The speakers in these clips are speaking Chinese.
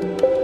欢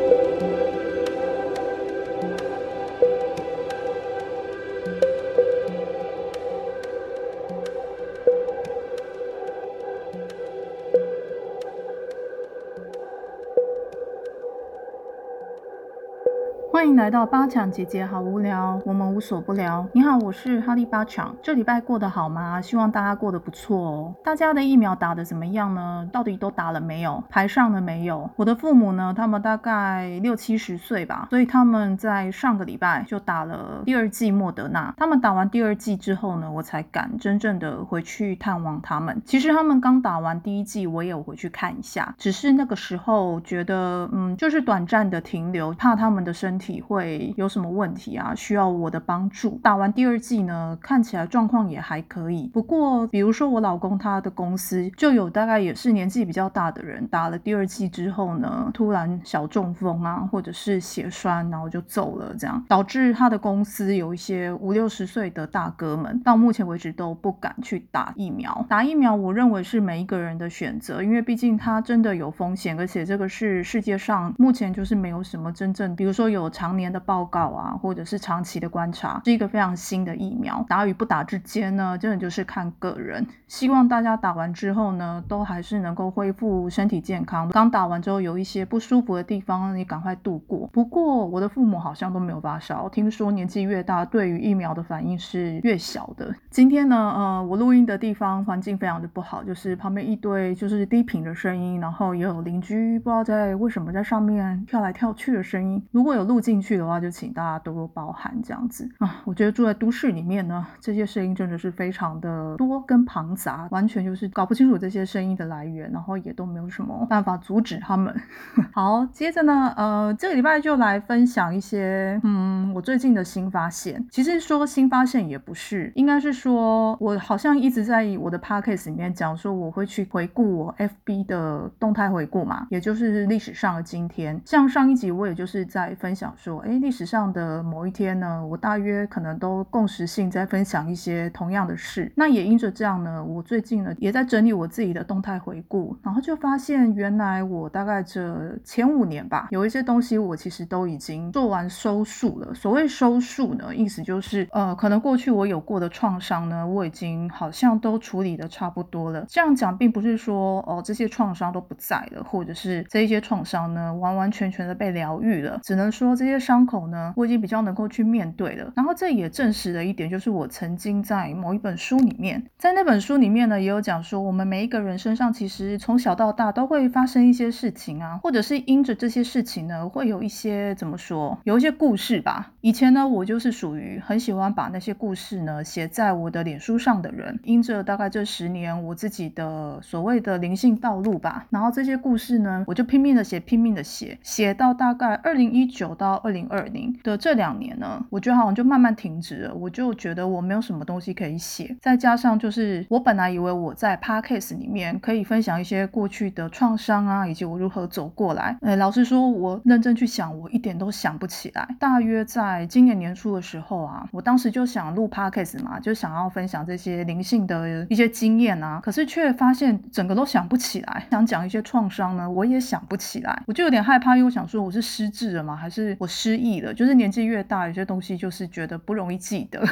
迎来到八强姐姐，好无聊，我们无所不聊。你好，我是哈利八强。这礼拜过得好吗？希望大家过得不错哦。大家的疫苗打得怎么样呢？到底都打了没有？排上了没有？我的父母呢？他们大概六七十岁吧，所以他们在上个礼拜就打了第二剂莫德纳。他们打完第二剂之后呢，我才敢真正的回去探望他们。其实他们刚打完第一剂，我也有回去看一下，只是那个时候觉得，嗯，就是短暂的停留，怕他们的身体。会有什么问题啊？需要我的帮助。打完第二剂呢，看起来状况也还可以。不过，比如说我老公他的公司就有大概也是年纪比较大的人，打了第二剂之后呢，突然小中风啊，或者是血栓，然后就走了，这样导致他的公司有一些五六十岁的大哥们，到目前为止都不敢去打疫苗。打疫苗，我认为是每一个人的选择，因为毕竟它真的有风险，而且这个是世界上目前就是没有什么真正，比如说有长。常年的报告啊，或者是长期的观察，是一个非常新的疫苗。打与不打之间呢，真的就是看个人。希望大家打完之后呢，都还是能够恢复身体健康。刚打完之后有一些不舒服的地方，你赶快度过。不过我的父母好像都没有发烧，听说年纪越大，对于疫苗的反应是越小的。今天呢，呃，我录音的地方环境非常的不好，就是旁边一堆就是低频的声音，然后也有邻居不知道在为什么在上面跳来跳去的声音。如果有录。进去的话，就请大家多多包涵这样子啊。我觉得住在都市里面呢，这些声音真的是非常的多跟庞杂，完全就是搞不清楚这些声音的来源，然后也都没有什么办法阻止他们。好，接着呢，呃，这个礼拜就来分享一些，嗯，我最近的新发现。其实说新发现也不是，应该是说我好像一直在我的 podcast 里面讲说，我会去回顾我 FB 的动态回顾嘛，也就是历史上的今天。像上一集我也就是在分享。说，哎，历史上的某一天呢，我大约可能都共识性在分享一些同样的事。那也因着这样呢，我最近呢也在整理我自己的动态回顾，然后就发现原来我大概这前五年吧，有一些东西我其实都已经做完收束了。所谓收束呢，意思就是呃，可能过去我有过的创伤呢，我已经好像都处理的差不多了。这样讲并不是说哦这些创伤都不在了，或者是这一些创伤呢完完全全的被疗愈了，只能说。这些伤口呢，我已经比较能够去面对了。然后这也证实了一点，就是我曾经在某一本书里面，在那本书里面呢，也有讲说，我们每一个人身上其实从小到大都会发生一些事情啊，或者是因着这些事情呢，会有一些怎么说，有一些故事吧。以前呢，我就是属于很喜欢把那些故事呢写在我的脸书上的人。因着大概这十年我自己的所谓的灵性道路吧，然后这些故事呢，我就拼命的写，拼命的写，写到大概二零一九到。二零二零的这两年呢，我觉得好像就慢慢停止了。我就觉得我没有什么东西可以写，再加上就是我本来以为我在 podcast 里面可以分享一些过去的创伤啊，以及我如何走过来。哎，老实说，我认真去想，我一点都想不起来。大约在今年年初的时候啊，我当时就想录 podcast 嘛，就想要分享这些灵性的一些经验啊，可是却发现整个都想不起来。想讲一些创伤呢，我也想不起来，我就有点害怕，因为我想说我是失智了吗？还是？我失失忆了，就是年纪越大，有些东西就是觉得不容易记得。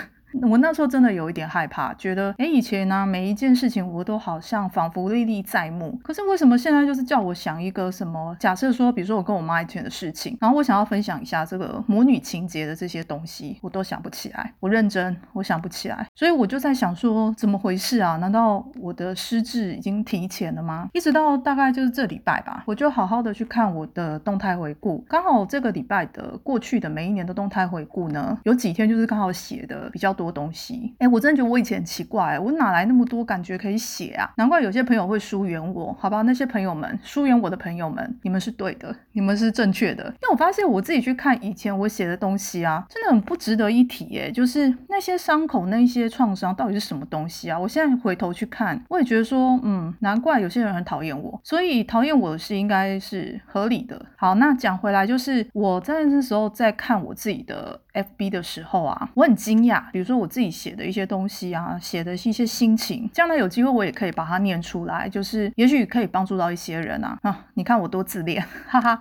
我那时候真的有一点害怕，觉得哎，以前呢每一件事情我都好像仿佛历历在目，可是为什么现在就是叫我想一个什么？假设说，比如说我跟我妈以前的事情，然后我想要分享一下这个母女情节的这些东西，我都想不起来。我认真，我想不起来，所以我就在想说，怎么回事啊？难道我的失智已经提前了吗？一直到大概就是这礼拜吧，我就好好的去看我的动态回顾，刚好这个礼拜的过去的每一年的动态回顾呢，有几天就是刚好写的比较多。多东西，哎，我真的觉得我以前很奇怪，我哪来那么多感觉可以写啊？难怪有些朋友会疏远我，好吧？那些朋友们，疏远我的朋友们，你们是对的，你们是正确的。因为我发现我自己去看以前我写的东西啊，真的很不值得一提，耶。就是那些伤口、那些创伤到底是什么东西啊？我现在回头去看，我也觉得说，嗯，难怪有些人很讨厌我，所以讨厌我的是应该是合理的。好，那讲回来，就是我在那时候在看我自己的。FB 的时候啊，我很惊讶，比如说我自己写的一些东西啊，写的一些心情，将来有机会我也可以把它念出来，就是也许可以帮助到一些人啊啊！你看我多自恋，哈哈。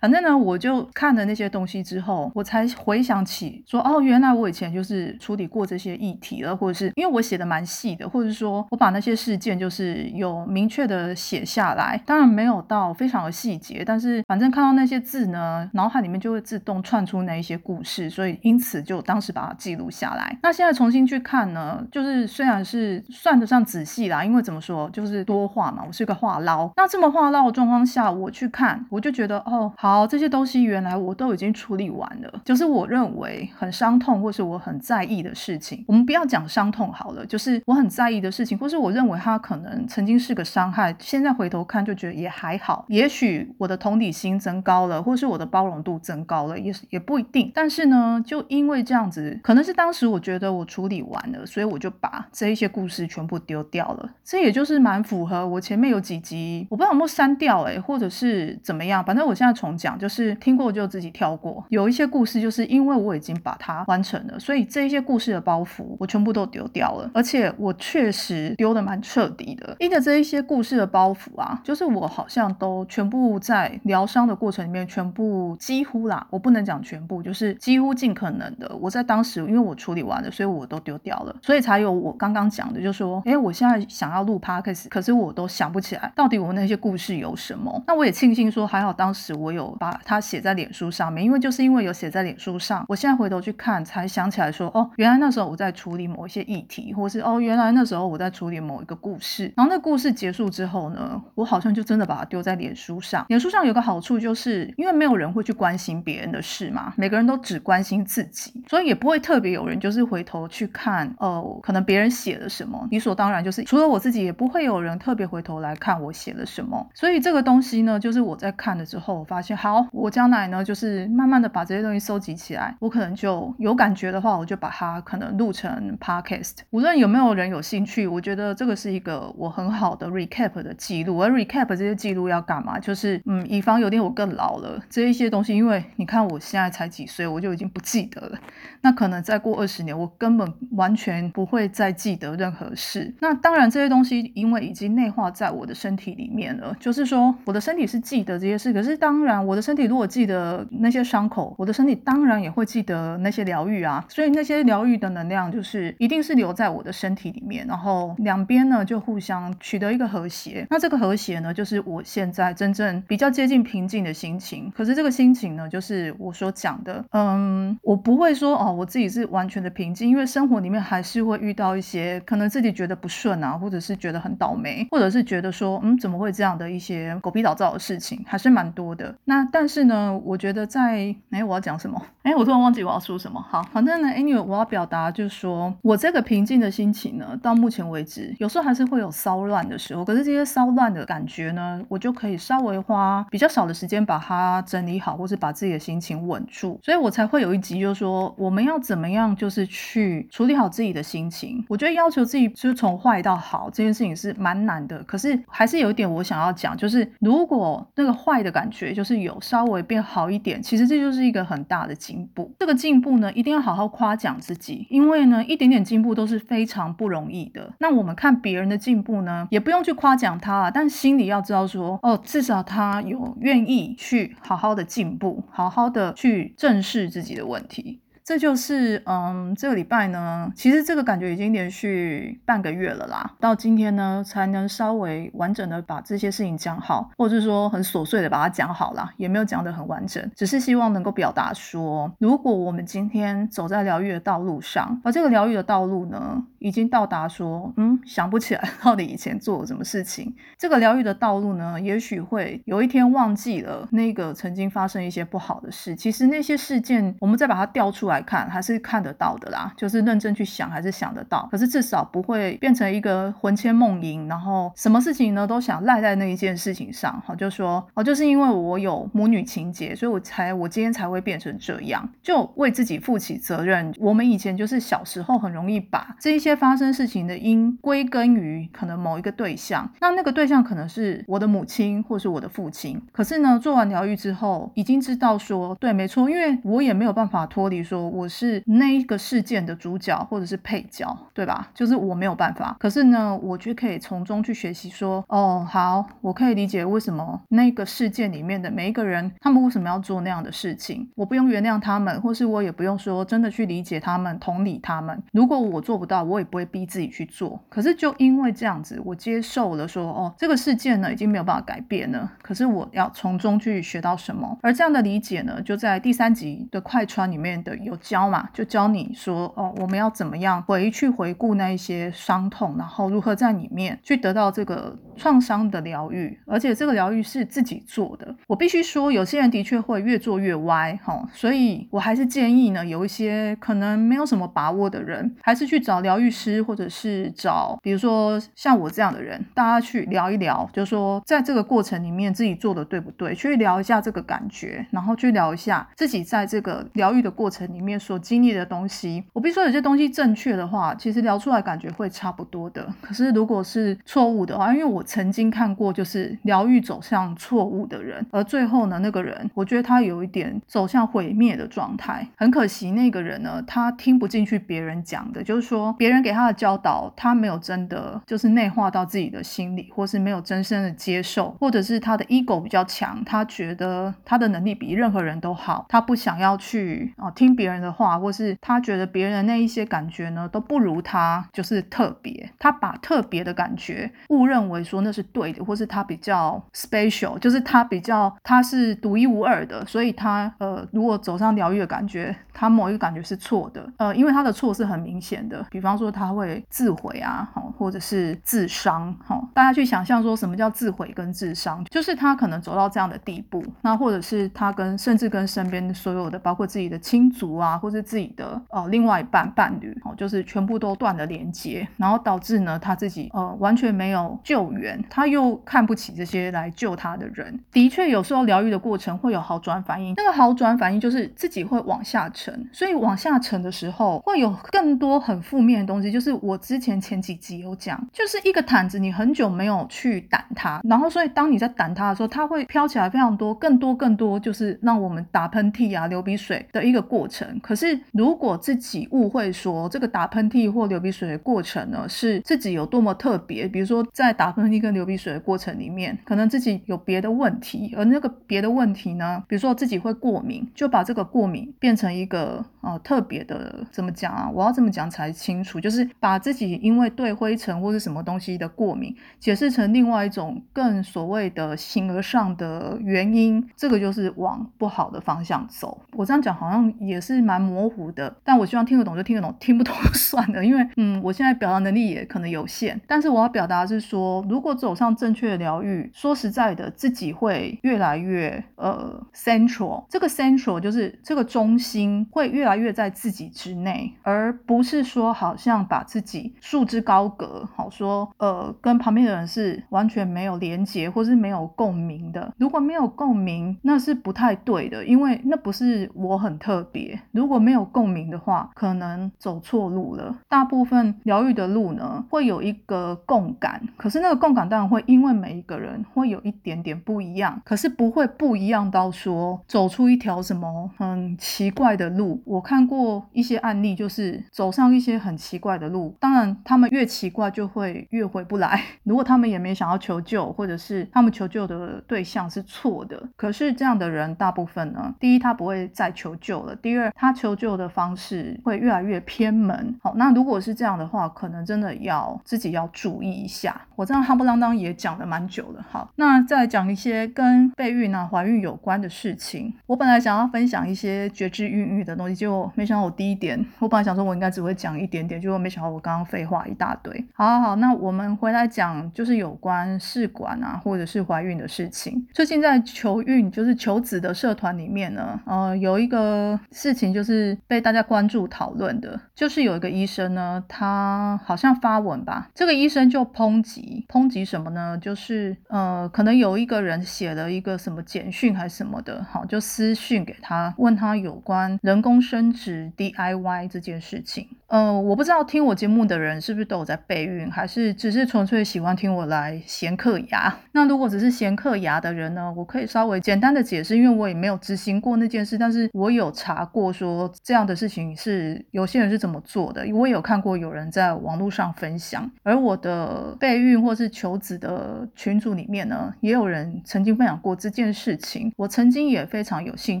反正呢，我就看了那些东西之后，我才回想起说，哦，原来我以前就是处理过这些议题了，或者是因为我写的蛮细的，或者是说我把那些事件就是有明确的写下来，当然没有到非常的细节，但是反正看到那些字呢，脑海里面就会自动串出那一些故事，所以因此就当时把它记录下来。那现在重新去看呢，就是虽然是算得上仔细啦，因为怎么说，就是多话嘛，我是个话唠。那这么话唠的状况下，我去看，我就觉得哦，好。这些东西原来我都已经处理完了。就是我认为很伤痛，或是我很在意的事情。我们不要讲伤痛好了，就是我很在意的事情，或是我认为它可能曾经是个伤害，现在回头看就觉得也还好。也许我的同理心增高了，或是我的包容度增高了，也也不一定。但是呢，就因为这样子，可能是当时我觉得我处理完了，所以我就把这一些故事全部丢掉了。这也就是蛮符合我前面有几集，我不知道有没有删掉哎，或者是怎么样。反正我现在重。讲就是听过就自己跳过，有一些故事就是因为我已经把它完成了，所以这一些故事的包袱我全部都丢掉了，而且我确实丢的蛮彻底的。因着这一些故事的包袱啊，就是我好像都全部在疗伤的过程里面，全部几乎啦，我不能讲全部，就是几乎尽可能的，我在当时因为我处理完所以我都丢掉了，所以才有我刚刚讲的，就说，哎，我现在想要录 podcast，可是我都想不起来到底我那些故事有什么。那我也庆幸说，还好当时我有。把它写在脸书上面，因为就是因为有写在脸书上，我现在回头去看，才想起来说，哦，原来那时候我在处理某一些议题，或是哦，原来那时候我在处理某一个故事。然后那故事结束之后呢，我好像就真的把它丢在脸书上。脸书上有个好处，就是因为没有人会去关心别人的事嘛，每个人都只关心自己，所以也不会特别有人就是回头去看，哦，可能别人写了什么，理所当然就是除了我自己，也不会有人特别回头来看我写了什么。所以这个东西呢，就是我在看了之后，我发现。好，我将来呢，就是慢慢的把这些东西收集起来。我可能就有感觉的话，我就把它可能录成 podcast。无论有没有人有兴趣，我觉得这个是一个我很好的 recap 的记录。而 recap 这些记录要干嘛？就是嗯，以防有点我更老了，这一些东西，因为你看我现在才几岁，我就已经不记得了。那可能再过二十年，我根本完全不会再记得任何事。那当然这些东西，因为已经内化在我的身体里面了，就是说我的身体是记得这些事。可是当然我。的身体如果记得那些伤口，我的身体当然也会记得那些疗愈啊。所以那些疗愈的能量就是一定是留在我的身体里面，然后两边呢就互相取得一个和谐。那这个和谐呢，就是我现在真正比较接近平静的心情。可是这个心情呢，就是我所讲的，嗯，我不会说哦，我自己是完全的平静，因为生活里面还是会遇到一些可能自己觉得不顺啊，或者是觉得很倒霉，或者是觉得说，嗯，怎么会这样的一些狗屁倒灶的事情，还是蛮多的。那但是呢，我觉得在哎，我要讲什么？哎，我突然忘记我要说什么。好，反正呢，anyway，我要表达就是说我这个平静的心情呢，到目前为止，有时候还是会有骚乱的时候。可是这些骚乱的感觉呢，我就可以稍微花比较少的时间把它整理好，或是把自己的心情稳住。所以我才会有一集，就是说我们要怎么样，就是去去处理好自己的心情。我觉得要求自己就是从坏到好这件事情是蛮难的。可是还是有一点我想要讲，就是如果那个坏的感觉就是有稍微。变好一点，其实这就是一个很大的进步。这个进步呢，一定要好好夸奖自己，因为呢，一点点进步都是非常不容易的。那我们看别人的进步呢，也不用去夸奖他，但心里要知道说，哦，至少他有愿意去好好的进步，好好的去正视自己的问题。这就是嗯，这个礼拜呢，其实这个感觉已经连续半个月了啦。到今天呢，才能稍微完整的把这些事情讲好，或者是说很琐碎的把它讲好啦，也没有讲得很完整，只是希望能够表达说，如果我们今天走在疗愈的道路上，而这个疗愈的道路呢，已经到达说，嗯，想不起来到底以前做了什么事情。这个疗愈的道路呢，也许会有一天忘记了那个曾经发生一些不好的事。其实那些事件，我们再把它调出来。看还是看得到的啦，就是认真去想还是想得到，可是至少不会变成一个魂牵梦萦，然后什么事情呢都想赖在那一件事情上，好就说哦，就是因为我有母女情结，所以我才我今天才会变成这样，就为自己负起责任。我们以前就是小时候很容易把这一些发生事情的因归根于可能某一个对象，那那个对象可能是我的母亲或是我的父亲，可是呢做完疗愈之后，已经知道说对没错，因为我也没有办法脱离说。我是那一个事件的主角或者是配角，对吧？就是我没有办法。可是呢，我就可以从中去学习，说哦，好，我可以理解为什么那个事件里面的每一个人，他们为什么要做那样的事情。我不用原谅他们，或是我也不用说真的去理解他们、同理他们。如果我做不到，我也也不会逼自己去做。可是就因为这样子，我接受了说哦，这个事件呢已经没有办法改变了。可是我要从中去学到什么？而这样的理解呢，就在第三集的快穿里面的有教嘛，就教你说哦，我们要怎么样回去回顾那一些伤痛，然后如何在里面去得到这个创伤的疗愈，而且这个疗愈是自己做的。我必须说，有些人的确会越做越歪哈，所以我还是建议呢，有一些可能没有什么把握的人，还是去找疗愈师，或者是找比如说像我这样的人，大家去聊一聊，就说在这个过程里面自己做的对不对，去聊一下这个感觉，然后去聊一下自己在这个疗愈的过程里面所经历的东西。我必须说，有些东西正确的话，其实聊出来感觉会差不多的。可是如果是错误的话，因为我曾经看过，就是疗愈走向错误的人，而最后呢，那个人我觉得他有一点走向毁灭的状态。很可惜，那个人呢，他听不进去别人讲的，就是说别人给他的教导，他没有真的就是内化到自己的心里，或是没有真身的接受，或者是他的 ego 比较强，他觉得他的能力比任何人都好，他不想要去啊听别人的话，或是他觉得别人的那一些感觉呢都不如他，就是特别，他把特别的感觉误认为说那是对的，或是他比较 special，就是他比较他是独一无二的，所以他呃如果走上疗愈的感觉，他某一个感觉是错的，呃，因为他的错是很明显的，比方说说他会自毁啊，好，或者是自伤，好，大家去想象说什么叫自毁跟自伤，就是他可能走到这样的地步，那或者是他跟甚至跟身边所有的，包括自己的亲族啊，或是自己的呃另外一半伴侣，哦，就是全部都断了连接，然后导致呢他自己呃完全没有救援，他又看不起这些来救他的人。的确，有时候疗愈的过程会有好转反应，那个好转反应就是自己会往下沉，所以往下沉的时候会有更多很负面的东西。就是我之前前几集有讲，就是一个毯子，你很久没有去掸它，然后所以当你在掸它的时候，它会飘起来非常多、更多、更多，就是让我们打喷嚏啊、流鼻水的一个过程。可是如果自己误会说这个打喷嚏或流鼻水的过程呢，是自己有多么特别，比如说在打喷嚏跟流鼻水的过程里面，可能自己有别的问题，而那个别的问题呢，比如说自己会过敏，就把这个过敏变成一个呃特别的怎么讲啊？我要这么讲才清楚，就是把自己因为对灰尘或是什么东西的过敏，解释成另外一种更所谓的形而上的原因，这个就是往不好的方向走。我这样讲好像也是蛮模糊的，但我希望听得懂就听得懂，听不懂就 算了，因为嗯，我现在表达能力也可能有限。但是我要表达是说，如果走上正确的疗愈，说实在的，自己会越来越呃 central。这个 central 就是这个中心会越来越在自己之内，而不是说好像把自己束之高阁，好说呃跟旁边的人是完全没有连接或是没有共鸣的。如果没有共鸣，那是不太对的，因为那不是我很特别。如果没有共鸣的话，可能走错路了。大部分疗愈的路呢，会有一个共感，可是那个共感当然会因为每一个人会有一点点不一样，可是不会不一样到说走出一条什么很奇怪的路。我看过一些案例，就是走上一些很奇怪的路，当然他们越奇怪就会越回不来。如果他们也没想要求救，或者是他们求救的对象是错的，可是这样的人大部分呢，第一他不会再求救了，第二他求救的方式会越来越偏门。好，那如果是这样的话，可能真的要自己要注意一下。我这样哈不啷当也讲了蛮久了。好，那再讲一些跟备孕啊、怀孕有关的事情。我本来想要分享一些觉知孕育的东西，结果没想到我第一点，我本来想说我应该只会讲一点点，就果没想到我刚刚废话一大堆。好好好，那我们回来讲，就是有关试管啊，或者是怀孕的事情。最近在求孕，就是求子的社团里面呢，呃，有一个事情就是被大家关注讨论的，就是有一个医生呢，他好像发文吧，这个医生就抨击，抨击什么呢？就是呃，可能有一个人写了一个什么简讯还是什么的，好，就私讯给他，问他有关人工生殖 DIY 这件事情。呃，我不知道听我节目的人是不是都有在备孕，还是只是纯粹喜欢听我来闲嗑牙。那如果只是闲嗑牙的人呢，我可以稍微简单的解释，因为我也没有执行过那件事，但是我有查过说这样的事情是有些人是怎么做的，我也有看过有人在网络上分享。而我的备孕或是求子的群组里面呢，也有人曾经分享过这件事情。我曾经也非常有兴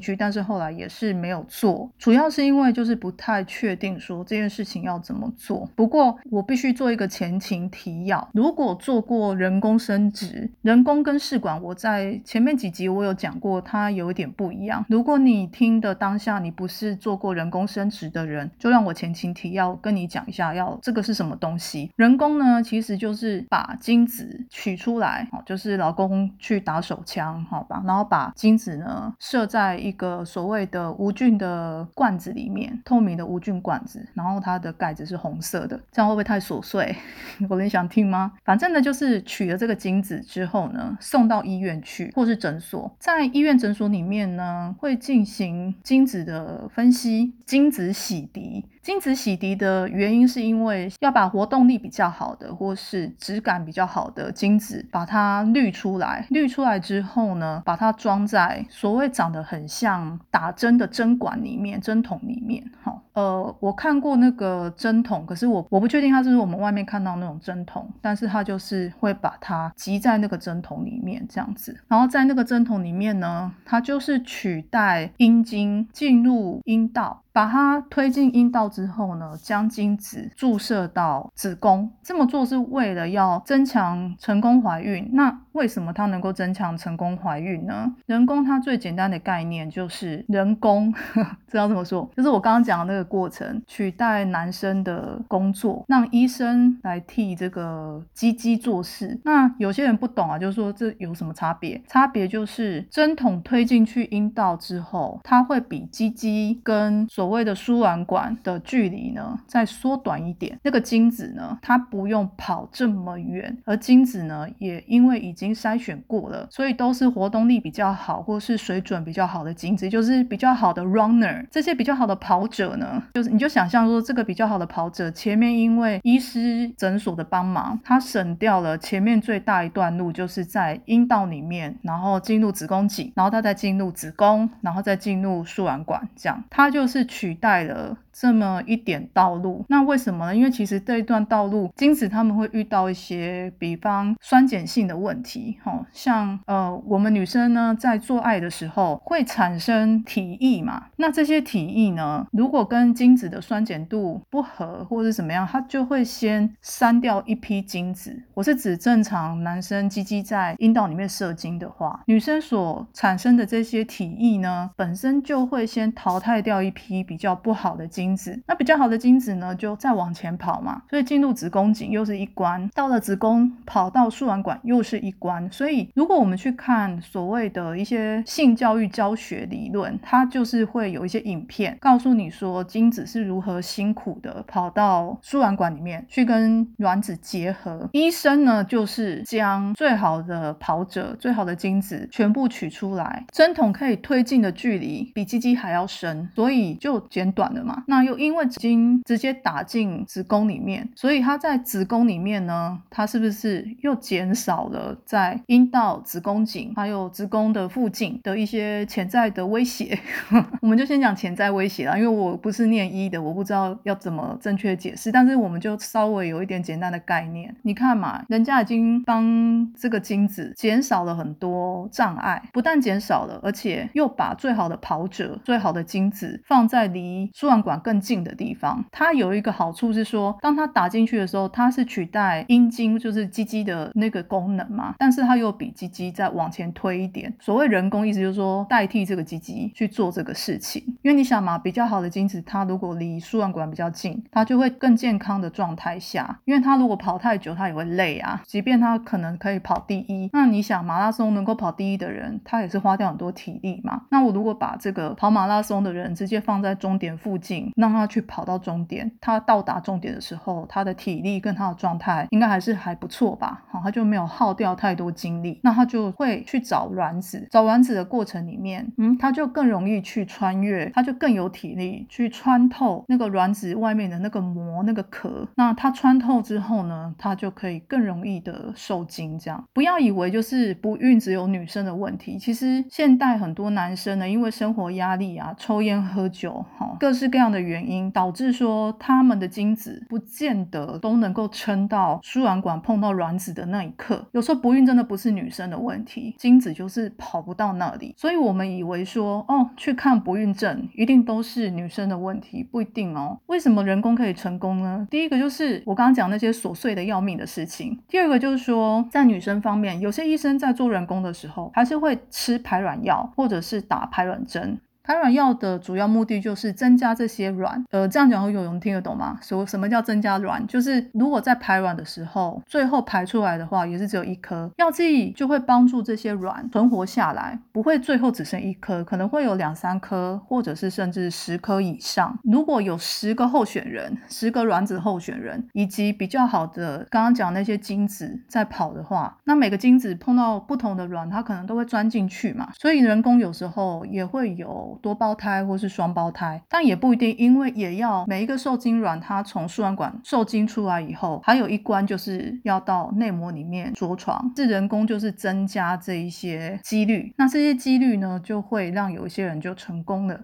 趣，但是后来也是没有做，主要是因为就是不太确定说这件事情要怎么做。不过我必须做一个前情提要，如果做过人工生殖，人工跟试管，我在前面几集我有讲过，它有一点不一样。如果你听的当下你不是做过人工生殖的人，就让我前情提要跟你讲一下，要这个是什么东西。人工呢，其实就是把精子取出来，哦，就是老公去打手枪，好吧，然后把精子呢设在一个所谓的无菌的罐子里面，透明的无菌罐子，然后它的盖子是红色的，这样会不会太琐碎？有人想听吗？反正呢，就是取了这个精子之后呢，送到医院去，或是诊所，在医院诊所里面呢，会进行精子的分析，精子洗涤。精子洗涤的原因是因为要把活动力比较好的，或是质感比较好的精子把它滤出来。滤出来之后呢，把它装在所谓长得很像打针的针管里面、针筒里面。好，呃，我看过那个针筒，可是我我不确定它是不是我们外面看到那种针筒，但是它就是会把它挤在那个针筒里面这样子。然后在那个针筒里面呢，它就是取代阴茎进入阴道。把它推进阴道之后呢，将精子注射到子宫。这么做是为了要增强成功怀孕。那为什么它能够增强成功怀孕呢？人工它最简单的概念就是人工，知道怎么说？就是我刚刚讲的那个过程，取代男生的工作，让医生来替这个鸡鸡做事。那有些人不懂啊，就是说这有什么差别？差别就是针筒推进去阴道之后，它会比鸡鸡跟所谓的输卵管的距离呢，再缩短一点。那个精子呢，它不用跑这么远，而精子呢，也因为已经筛选过了，所以都是活动力比较好，或是水准比较好的精子，就是比较好的 runner。这些比较好的跑者呢，就是你就想象说，这个比较好的跑者，前面因为医师诊所的帮忙，他省掉了前面最大一段路，就是在阴道里面，然后进入子宫颈，然后他再进入子宫，然后再进入输卵管，这样他就是取代了。这么一点道路，那为什么呢？因为其实这一段道路，精子他们会遇到一些，比方酸碱性的问题，哈，像呃，我们女生呢在做爱的时候会产生体液嘛，那这些体液呢，如果跟精子的酸碱度不合或者怎么样，它就会先删掉一批精子。我是指正常男生鸡鸡在阴道里面射精的话，女生所产生的这些体液呢，本身就会先淘汰掉一批比较不好的精。精子，那比较好的精子呢，就再往前跑嘛，所以进入子宫颈又是一关，到了子宫跑到输卵管又是一关。所以如果我们去看所谓的一些性教育教学理论，它就是会有一些影片告诉你说精子是如何辛苦的跑到输卵管里面去跟卵子结合。医生呢，就是将最好的跑者、最好的精子全部取出来，针筒可以推进的距离比鸡鸡还要深，所以就减短了嘛。那又因为精直接打进子宫里面，所以它在子宫里面呢，它是不是又减少了在阴道、子宫颈还有子宫的附近的一些潜在的威胁？我们就先讲潜在威胁啦，因为我不是念医的，我不知道要怎么正确解释。但是我们就稍微有一点简单的概念。你看嘛，人家已经帮这个精子减少了很多障碍，不但减少了，而且又把最好的跑者、最好的精子放在离输卵管。更近的地方，它有一个好处是说，当它打进去的时候，它是取代阴茎，就是鸡鸡的那个功能嘛。但是它又比鸡鸡再往前推一点。所谓人工，意思就是说代替这个鸡鸡去做这个事情。因为你想嘛，比较好的精子，它如果离输卵管比较近，它就会更健康的状态下。因为它如果跑太久，它也会累啊。即便它可能可以跑第一，那你想马拉松能够跑第一的人，他也是花掉很多体力嘛。那我如果把这个跑马拉松的人直接放在终点附近。让他去跑到终点。他到达终点的时候，他的体力跟他的状态应该还是还不错吧？好，他就没有耗掉太多精力，那他就会去找卵子。找卵子的过程里面，嗯，他就更容易去穿越，他就更有体力去穿透那个卵子外面的那个膜、那个壳。那他穿透之后呢，他就可以更容易的受精。这样，不要以为就是不孕只有女生的问题，其实现代很多男生呢，因为生活压力啊、抽烟喝酒，哈，各式各样的原因，导致说他们的精子不见得都能够撑到输卵管碰到卵子的那一刻。有时候不孕真的不是女生的问题，精子就是跑不到那里。所以我们以为说，哦，去看不孕症一定都是女生的问题，不一定哦。为什么人工可以成功呢？第一个就是我刚刚讲那些琐碎的要命的事情，第二个就是说在女生方面，有些医生在做人工的时候，还是会吃排卵药，或者是打排卵针。排卵药的主要目的就是增加这些卵，呃，这样讲会有人听得懂吗？说什么叫增加卵？就是如果在排卵的时候，最后排出来的话，也是只有一颗药剂，就会帮助这些卵存活下来，不会最后只剩一颗，可能会有两三颗，或者是甚至十颗以上。如果有十个候选人，十个卵子候选人，以及比较好的刚刚讲那些精子在跑的话，那每个精子碰到不同的卵，它可能都会钻进去嘛。所以人工有时候也会有。多胞胎或是双胞胎，但也不一定，因为也要每一个受精卵，它从输卵管受精出来以后，还有一关就是要到内膜里面着床，是人工就是增加这一些几率，那这些几率呢，就会让有一些人就成功了。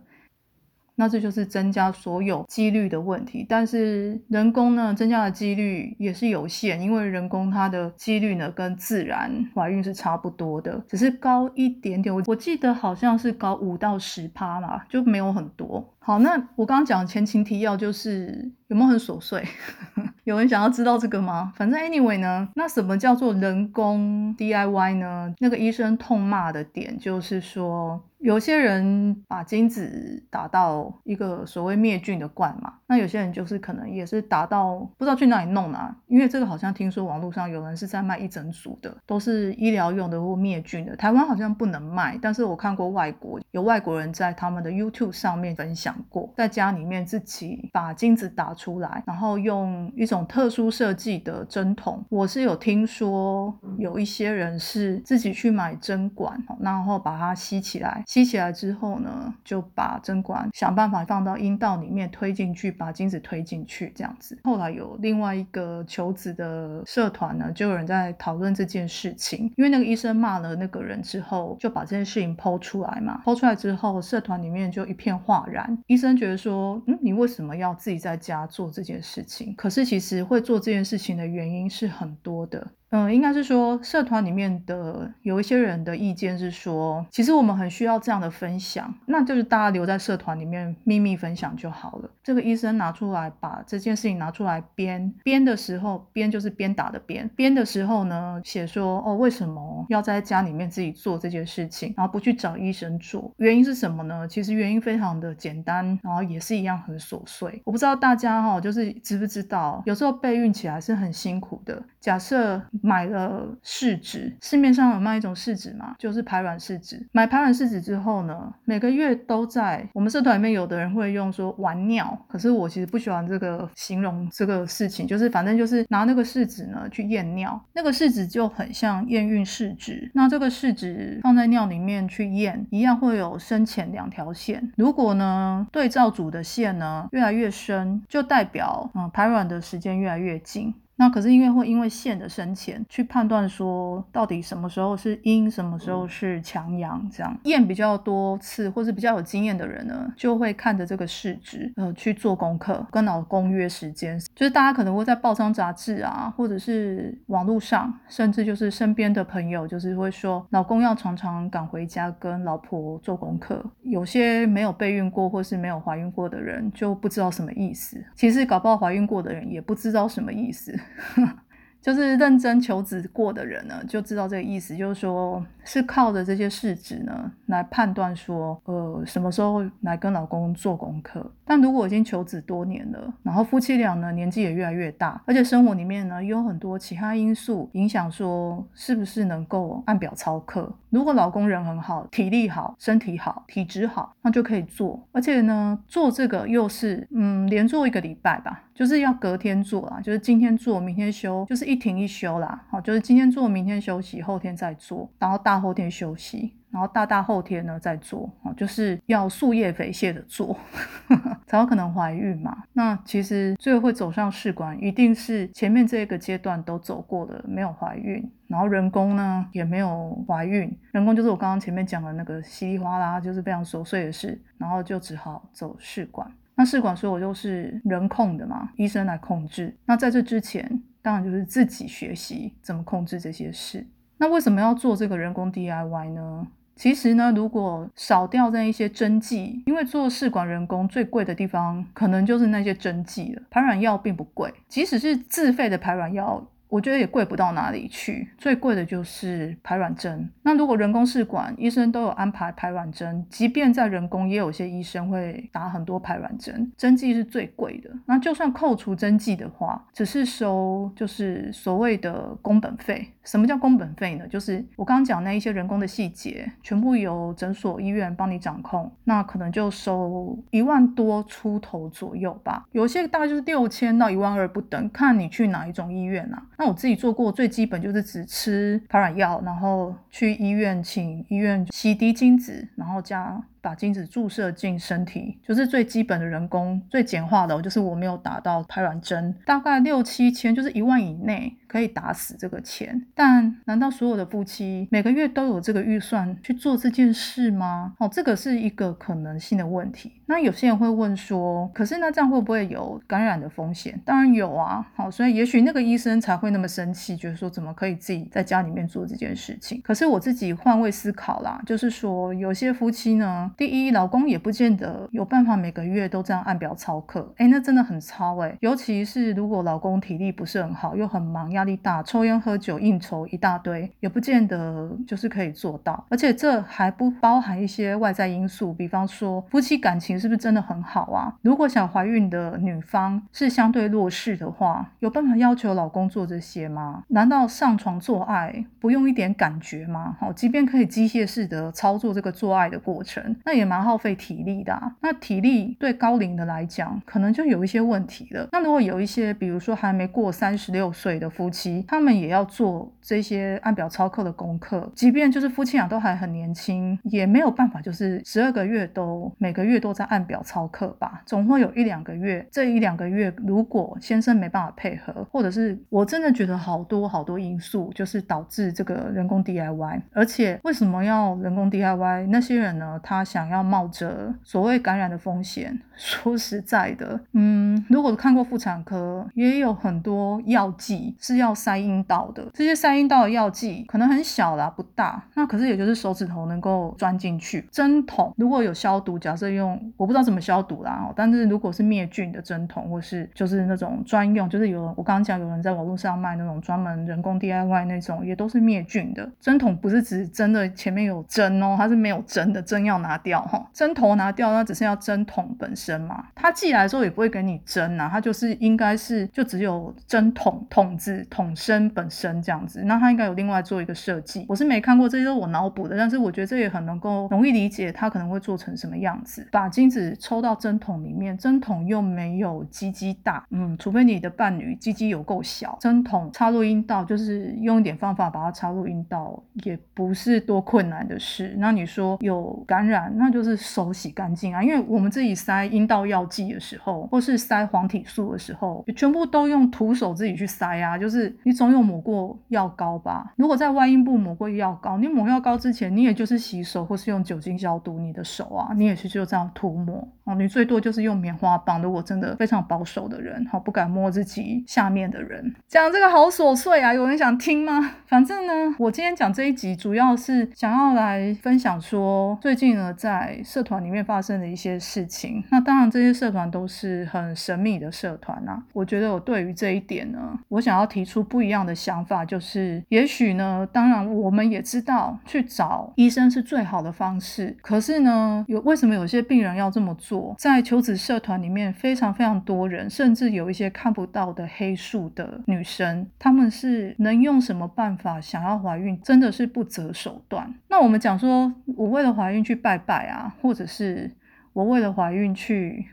那这就是增加所有几率的问题，但是人工呢增加的几率也是有限，因为人工它的几率呢跟自然怀孕是差不多的，只是高一点点。我我记得好像是高五到十趴嘛，就没有很多。好，那我刚刚讲前情提要就是有没有很琐碎？有人想要知道这个吗？反正 anyway 呢，那什么叫做人工 DIY 呢？那个医生痛骂的点就是说，有些人把精子打到一个所谓灭菌的罐嘛，那有些人就是可能也是打到不知道去哪里弄啊，因为这个好像听说网络上有人是在卖一整组的，都是医疗用的或灭菌的。台湾好像不能卖，但是我看过外国有外国人在他们的 YouTube 上面分享过，在家里面自己把精子打出来，然后用一种。特殊设计的针筒，我是有听说有一些人是自己去买针管，然后把它吸起来，吸起来之后呢，就把针管想办法放到阴道里面推进去，把精子推进去这样子。后来有另外一个求子的社团呢，就有人在讨论这件事情，因为那个医生骂了那个人之后，就把这件事情剖出来嘛，剖出来之后，社团里面就一片哗然。医生觉得说，嗯，你为什么要自己在家做这件事情？可是其实。会做这件事情的原因是很多的。嗯，应该是说社团里面的有一些人的意见是说，其实我们很需要这样的分享，那就是大家留在社团里面秘密分享就好了。这个医生拿出来把这件事情拿出来编编的时候，编就是鞭打的鞭，编的时候呢写说哦，为什么要在家里面自己做这件事情，然后不去找医生做？原因是什么呢？其实原因非常的简单，然后也是一样很琐碎。我不知道大家哈，就是知不知道，有时候备孕起来是很辛苦的。假设买了试纸，市面上有卖一种试纸嘛，就是排卵试纸。买排卵试纸之后呢，每个月都在我们社团里面，有的人会用说玩尿，可是我其实不喜欢这个形容这个事情，就是反正就是拿那个试纸呢去验尿，那个试纸就很像验孕试纸。那这个试纸放在尿里面去验，一样会有深浅两条线。如果呢对照组的线呢越来越深，就代表嗯排卵的时间越来越近。那可是因为会因为线的深浅去判断说到底什么时候是阴，什么时候是强阳，这样验比较多次或是比较有经验的人呢，就会看着这个试纸呃去做功课，跟老公约时间，就是大家可能会在报章杂志啊，或者是网络上，甚至就是身边的朋友，就是会说老公要常常赶回家跟老婆做功课。有些没有备孕过或是没有怀孕过的人就不知道什么意思，其实搞不好怀孕过的人也不知道什么意思。就是认真求职过的人呢，就知道这个意思，就是说是靠着这些试纸呢来判断说，呃，什么时候来跟老公做功课。但如果已经求子多年了，然后夫妻俩呢年纪也越来越大，而且生活里面呢有很多其他因素影响，说是不是能够按表操课？如果老公人很好，体力好，身体好，体质好，那就可以做。而且呢，做这个又是嗯连做一个礼拜吧，就是要隔天做啦，就是今天做，明天休，就是一停一休啦。好，就是今天做，明天休息，后天再做，然后大后天休息。然后大大后天呢再做哦，就是要树叶肥蟹的做，才有可能怀孕嘛。那其实最后会走上试管，一定是前面这个阶段都走过了，没有怀孕，然后人工呢也没有怀孕，人工就是我刚刚前面讲的那个稀里哗啦，就是非常琐碎的事，然后就只好走试管。那试管所有都是人控的嘛，医生来控制。那在这之前，当然就是自己学习怎么控制这些事。那为什么要做这个人工 DIY 呢？其实呢，如果少掉那一些针剂，因为做试管人工最贵的地方，可能就是那些针剂了。排卵药并不贵，即使是自费的排卵药。我觉得也贵不到哪里去，最贵的就是排卵针。那如果人工试管，医生都有安排排卵针，即便在人工，也有些医生会打很多排卵针，针剂是最贵的。那就算扣除针剂的话，只是收就是所谓的工本费。什么叫工本费呢？就是我刚刚讲那一些人工的细节，全部由诊所医院帮你掌控，那可能就收一万多出头左右吧。有些大概就是六千到一万二不等，看你去哪一种医院啊。那我自己做过最基本就是只吃排卵药，然后去医院请医院洗涤精子，然后加。把精子注射进身体，就是最基本的人工、最简化的，就是我没有打到排卵针，大概六七千，就是一万以内可以打死这个钱。但难道所有的夫妻每个月都有这个预算去做这件事吗？哦，这个是一个可能性的问题。那有些人会问说，可是那这样会不会有感染的风险？当然有啊。好，所以也许那个医生才会那么生气，觉得说怎么可以自己在家里面做这件事情？可是我自己换位思考啦，就是说有些夫妻呢。第一，老公也不见得有办法每个月都这样按表操课，哎，那真的很操哎。尤其是如果老公体力不是很好，又很忙，压力大，抽烟喝酒应酬一大堆，也不见得就是可以做到。而且这还不包含一些外在因素，比方说夫妻感情是不是真的很好啊？如果想怀孕的女方是相对弱势的话，有办法要求老公做这些吗？难道上床做爱不用一点感觉吗？好，即便可以机械式的操作这个做爱的过程。那也蛮耗费体力的。那体力对高龄的来讲，可能就有一些问题了。那如果有一些，比如说还没过三十六岁的夫妻，他们也要做这些按表操课的功课，即便就是夫妻俩都还很年轻，也没有办法，就是十二个月都每个月都在按表操课吧。总会有一两个月，这一两个月如果先生没办法配合，或者是我真的觉得好多好多因素，就是导致这个人工 DIY。而且为什么要人工 DIY？那些人呢，他。想要冒着所谓感染的风险，说实在的，嗯，如果看过妇产科，也有很多药剂是要塞阴道的。这些塞阴道的药剂可能很小啦，不大，那可是也就是手指头能够钻进去。针筒如果有消毒，假设用我不知道怎么消毒啦，但是如果是灭菌的针筒，或是就是那种专用，就是有我刚刚讲有人在网络上卖那种专门人工 DIY 那种，也都是灭菌的针筒，不是指真的前面有针哦，它是没有针的，针要拿。掉哈针头拿掉，那只剩下针筒本身嘛。他寄来的时候也不会给你针呐，他就是应该是就只有针筒筒子筒身本身这样子。那他应该有另外做一个设计，我是没看过，这些都是我脑补的。但是我觉得这也很能够容易理解，他可能会做成什么样子。把精子抽到针筒里面，针筒又没有鸡鸡大，嗯，除非你的伴侣鸡鸡有够小，针筒插入阴道就是用一点方法把它插入阴道，也不是多困难的事。那你说有感染？那就是手洗干净啊，因为我们自己塞阴道药剂的时候，或是塞黄体素的时候，全部都用徒手自己去塞啊。就是你总有抹过药膏吧？如果在外阴部抹过药膏，你抹药膏之前，你也就是洗手或是用酒精消毒你的手啊，你也是就这样涂抹哦。你最多就是用棉花棒。如果真的非常保守的人，好不敢摸自己下面的人，讲这个好琐碎啊，有人想听吗？反正呢，我今天讲这一集主要是想要来分享说，最近呢。在社团里面发生的一些事情，那当然这些社团都是很神秘的社团呐。我觉得我对于这一点呢，我想要提出不一样的想法，就是也许呢，当然我们也知道去找医生是最好的方式，可是呢，有为什么有些病人要这么做？在求子社团里面，非常非常多人，甚至有一些看不到的黑数的女生，她们是能用什么办法想要怀孕，真的是不择手段。那我们讲说，我为了怀孕去拜拜啊，或者是我为了怀孕去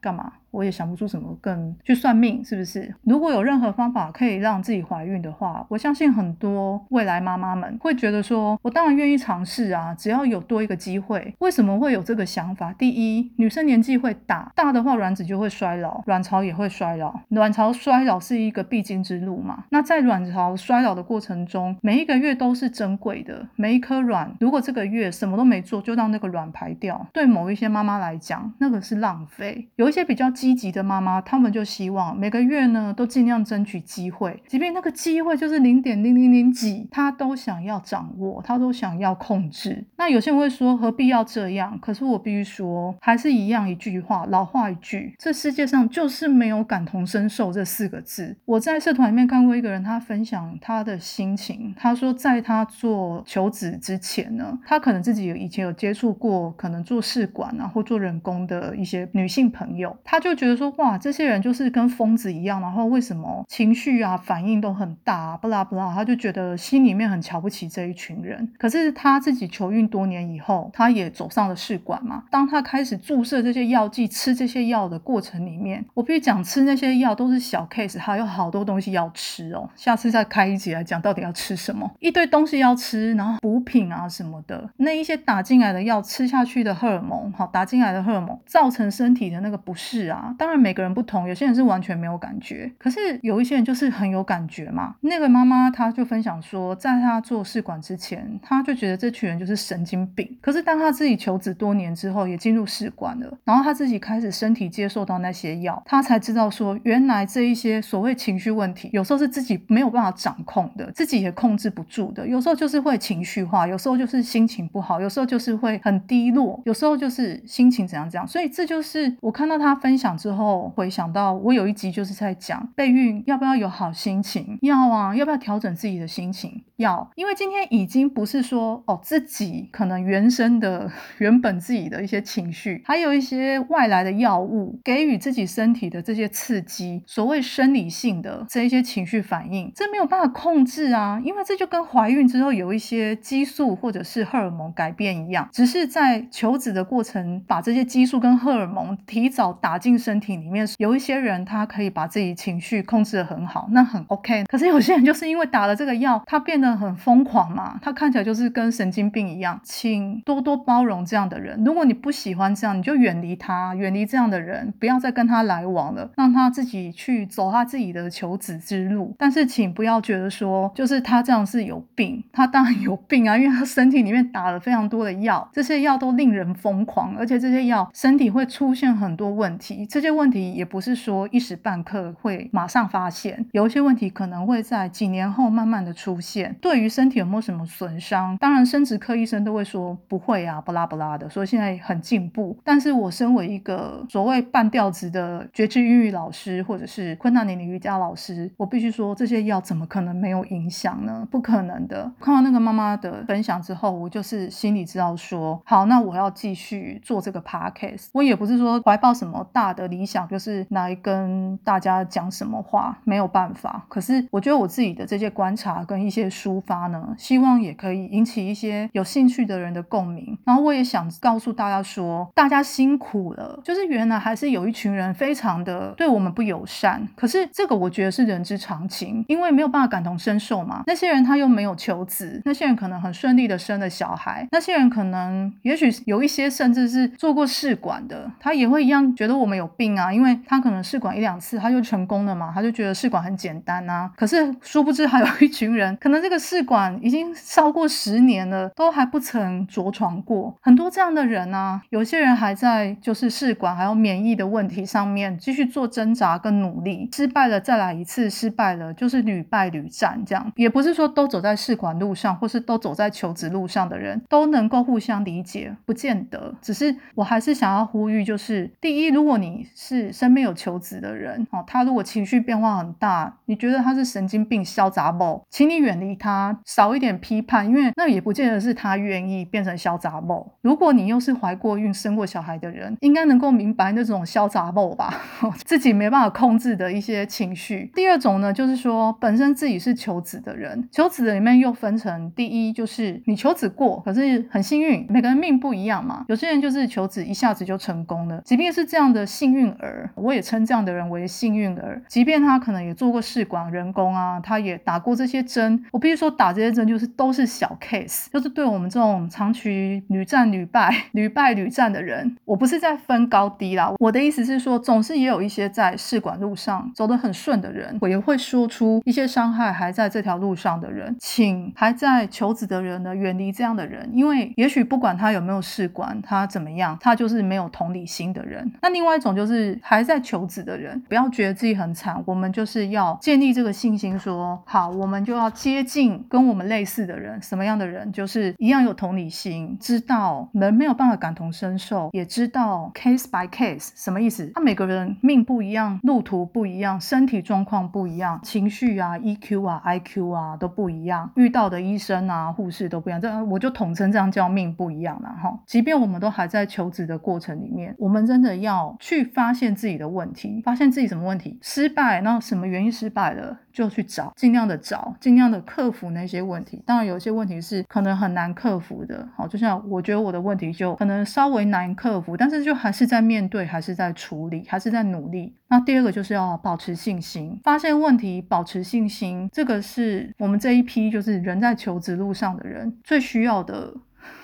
干嘛？我也想不出什么更去算命，是不是？如果有任何方法可以让自己怀孕的话，我相信很多未来妈妈们会觉得说，我当然愿意尝试啊，只要有多一个机会。为什么会有这个想法？第一，女生年纪会大，大的话卵子就会衰老，卵巢也会衰老，卵巢衰老是一个必经之路嘛。那在卵巢衰老的过程中，每一个月都是珍贵的，每一颗卵，如果这个月什么都没做，就让那个卵排掉，对某一些妈妈来讲，那个是浪费。有一些比较。积极的妈妈，他们就希望每个月呢都尽量争取机会，即便那个机会就是零点零零零几，他都想要掌握，他都想要控制。那有些人会说何必要这样？可是我必须说，还是一样一句话，老话一句，这世界上就是没有感同身受这四个字。我在社团里面看过一个人，他分享他的心情，他说在他做求子之前呢，他可能自己有以前有接触过，可能做试管啊或做人工的一些女性朋友，他就。觉得说哇，这些人就是跟疯子一样，然后为什么情绪啊反应都很大，不拉不拉，他就觉得心里面很瞧不起这一群人。可是他自己求孕多年以后，他也走上了试管嘛。当他开始注射这些药剂、吃这些药的过程里面，我必须讲，吃那些药都是小 case，还有好多东西要吃哦。下次再开一集来讲到底要吃什么，一堆东西要吃，然后补品啊什么的，那一些打进来的药吃下去的荷尔蒙，好打进来的荷尔蒙造成身体的那个不适啊。当然每个人不同，有些人是完全没有感觉，可是有一些人就是很有感觉嘛。那个妈妈她就分享说，在她做试管之前，她就觉得这群人就是神经病。可是当她自己求子多年之后，也进入试管了，然后她自己开始身体接受到那些药，她才知道说，原来这一些所谓情绪问题，有时候是自己没有办法掌控的，自己也控制不住的。有时候就是会情绪化，有时候就是心情不好，有时候就是会很低落，有时候就是心情怎样怎样。所以这就是我看到她分享。之后回想到，我有一集就是在讲备孕要不要有好心情，要啊，要不要调整自己的心情？要，因为今天已经不是说哦自己可能原生的 原本自己的一些情绪，还有一些外来的药物给予自己身体的这些刺激，所谓生理性的这一些情绪反应，这没有办法控制啊，因为这就跟怀孕之后有一些激素或者是荷尔蒙改变一样，只是在求子的过程把这些激素跟荷尔蒙提早打进。身体里面有一些人，他可以把自己情绪控制的很好，那很 OK。可是有些人就是因为打了这个药，他变得很疯狂嘛，他看起来就是跟神经病一样。请多多包容这样的人。如果你不喜欢这样，你就远离他，远离这样的人，不要再跟他来往了，让他自己去走他自己的求子之路。但是请不要觉得说，就是他这样是有病，他当然有病啊，因为他身体里面打了非常多的药，这些药都令人疯狂，而且这些药身体会出现很多问题。这些问题也不是说一时半刻会马上发现，有一些问题可能会在几年后慢慢的出现。对于身体有没有什么损伤，当然生殖科医生都会说不会啊，不拉不拉的，所以现在很进步。但是我身为一个所谓半吊子的绝技孕育老师，或者是昆达尼尼瑜伽老师，我必须说这些药怎么可能没有影响呢？不可能的。看完那个妈妈的分享之后，我就是心里知道说，好，那我要继续做这个 podcast。我也不是说怀抱什么大的。理想就是来跟大家讲什么话，没有办法。可是我觉得我自己的这些观察跟一些抒发呢，希望也可以引起一些有兴趣的人的共鸣。然后我也想告诉大家说，大家辛苦了。就是原来还是有一群人非常的对我们不友善。可是这个我觉得是人之常情，因为没有办法感同身受嘛。那些人他又没有求子，那些人可能很顺利的生了小孩，那些人可能也许有一些甚至是做过试管的，他也会一样觉得我们有。病啊，因为他可能试管一两次他就成功了嘛，他就觉得试管很简单啊。可是殊不知还有一群人，可能这个试管已经超过十年了，都还不曾着床过。很多这样的人啊，有些人还在就是试管还有免疫的问题上面继续做挣扎跟努力，失败了再来一次，失败了就是屡败屡战这样。也不是说都走在试管路上，或是都走在求职路上的人都能够互相理解，不见得。只是我还是想要呼吁，就是第一，如果你是身边有求职的人哦，他如果情绪变化很大，你觉得他是神经病、潇洒不？请你远离，他少一点批判，因为那也不见得是他愿意变成潇洒不。如果你又是怀过孕、生过小孩的人，应该能够明白那种潇洒不吧？自己没办法控制的一些情绪。第二种呢，就是说本身自己是求子的人，求子的里面又分成第一，就是你求子过，可是很幸运，每个人命不一样嘛，有些人就是求子一下子就成功了。即便是这样的幸运儿，我也称这样的人为幸运儿。即便他可能也做过试管人工啊，他也打过这些针。我必说，打这些针就是都是小 case，就是对我们这种长期屡战屡败、屡败屡战的人，我不是在分高低啦。我的意思是说，总是也有一些在试管路上走得很顺的人，我也会说出一些伤害还在这条路上的人，请还在求子的人呢远离这样的人，因为也许不管他有没有试管，他怎么样，他就是没有同理心的人。那另外一种就是还在求子的人，不要觉得自己很惨，我们就是要建立这个信心，说好，我们就要接近跟我们类似的人，什么样的人，就是一样有同理心，知道人没有办法感同身受，也知道 case by case 什么意思。他每个人命不一样，路途不一样，身体状况不一样，情绪啊、EQ 啊、IQ 啊都不一样，遇到的医生啊、护士都不一样，这我就统称这样叫命不一样了哈。即便我们都还在求职的过程里面，我们真的要去发现自己的问题，发现自己什么问题失败，那什么原因失败了，就去找，尽量的找，尽量的克服那些问题。当然有些问题是可能很难克服的，好，就像我觉得我的问题就可能稍微难克服，但是就还是在面对，还是在处理，还是在努力。那第二个就是要保持信心，发现问题，保持信心，这个是我们这一批就是人在求职路上的人最需要的。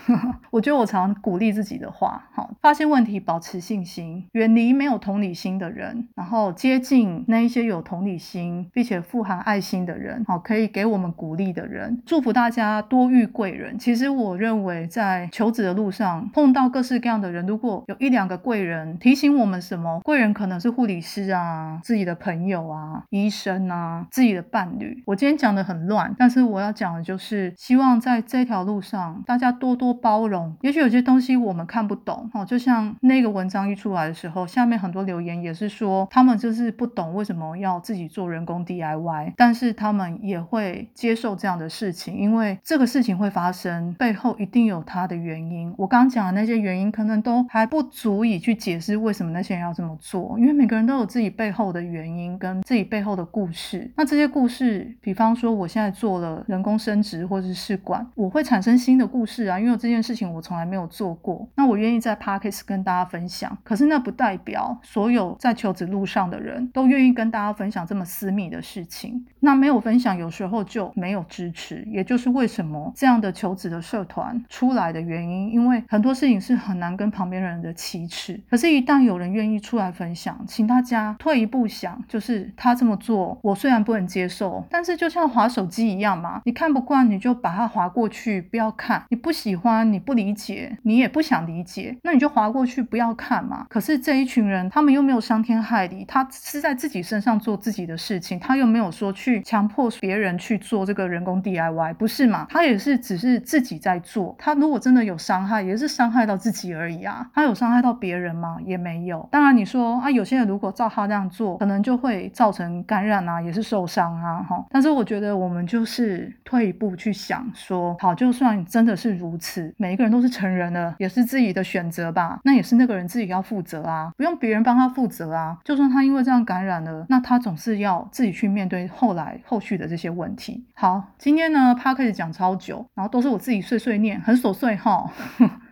我觉得我常鼓励自己的话，好，发现问题，保持信心，远离没有同理心的人，然后接近那一些有同理心并且富含爱心的人，好，可以给我们鼓励的人。祝福大家多遇贵人。其实我认为在求职的路上碰到各式各样的人，如果有一两个贵人提醒我们什么，贵人可能是护理师啊、自己的朋友啊、医生啊、自己的伴侣。我今天讲的很乱，但是我要讲的就是希望在这条路上大家多多。包容，也许有些东西我们看不懂哦，就像那个文章一出来的时候，下面很多留言也是说，他们就是不懂为什么要自己做人工 DIY，但是他们也会接受这样的事情，因为这个事情会发生，背后一定有它的原因。我刚讲的那些原因，可能都还不足以去解释为什么那些人要这么做，因为每个人都有自己背后的原因跟自己背后的故事。那这些故事，比方说我现在做了人工生殖或者是试管，我会产生新的故事啊，因为这件事情我从来没有做过，那我愿意在 Parkes 跟大家分享。可是那不代表所有在求职路上的人都愿意跟大家分享这么私密的事情。那没有分享，有时候就没有支持，也就是为什么这样的求职的社团出来的原因。因为很多事情是很难跟旁边人的启齿，可是，一旦有人愿意出来分享，请大家退一步想，就是他这么做，我虽然不能接受，但是就像划手机一样嘛，你看不惯你就把它划过去，不要看；你不喜欢。你不理解，你也不想理解，那你就划过去，不要看嘛。可是这一群人，他们又没有伤天害理，他是在自己身上做自己的事情，他又没有说去强迫别人去做这个人工 DIY，不是嘛？他也是只是自己在做。他如果真的有伤害，也是伤害到自己而已啊。他有伤害到别人吗？也没有。当然你说啊，有些人如果照他这样做，可能就会造成感染啊，也是受伤啊，哈。但是我觉得我们就是退一步去想，说好，就算真的是如此。每一个人都是成人了，也是自己的选择吧。那也是那个人自己要负责啊，不用别人帮他负责啊。就算他因为这样感染了，那他总是要自己去面对后来后续的这些问题。好，今天呢，他开始讲超久，然后都是我自己碎碎念，很琐碎哈。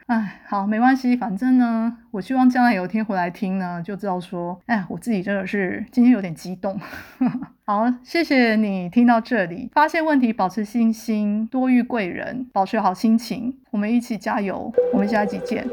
哎，好，没关系，反正呢，我希望将来有一天回来听呢，就知道说，哎，我自己真的是今天有点激动。好，谢谢你听到这里，发现问题，保持信心，多遇贵人，保持好心情，我们一起加油，我们下一集见。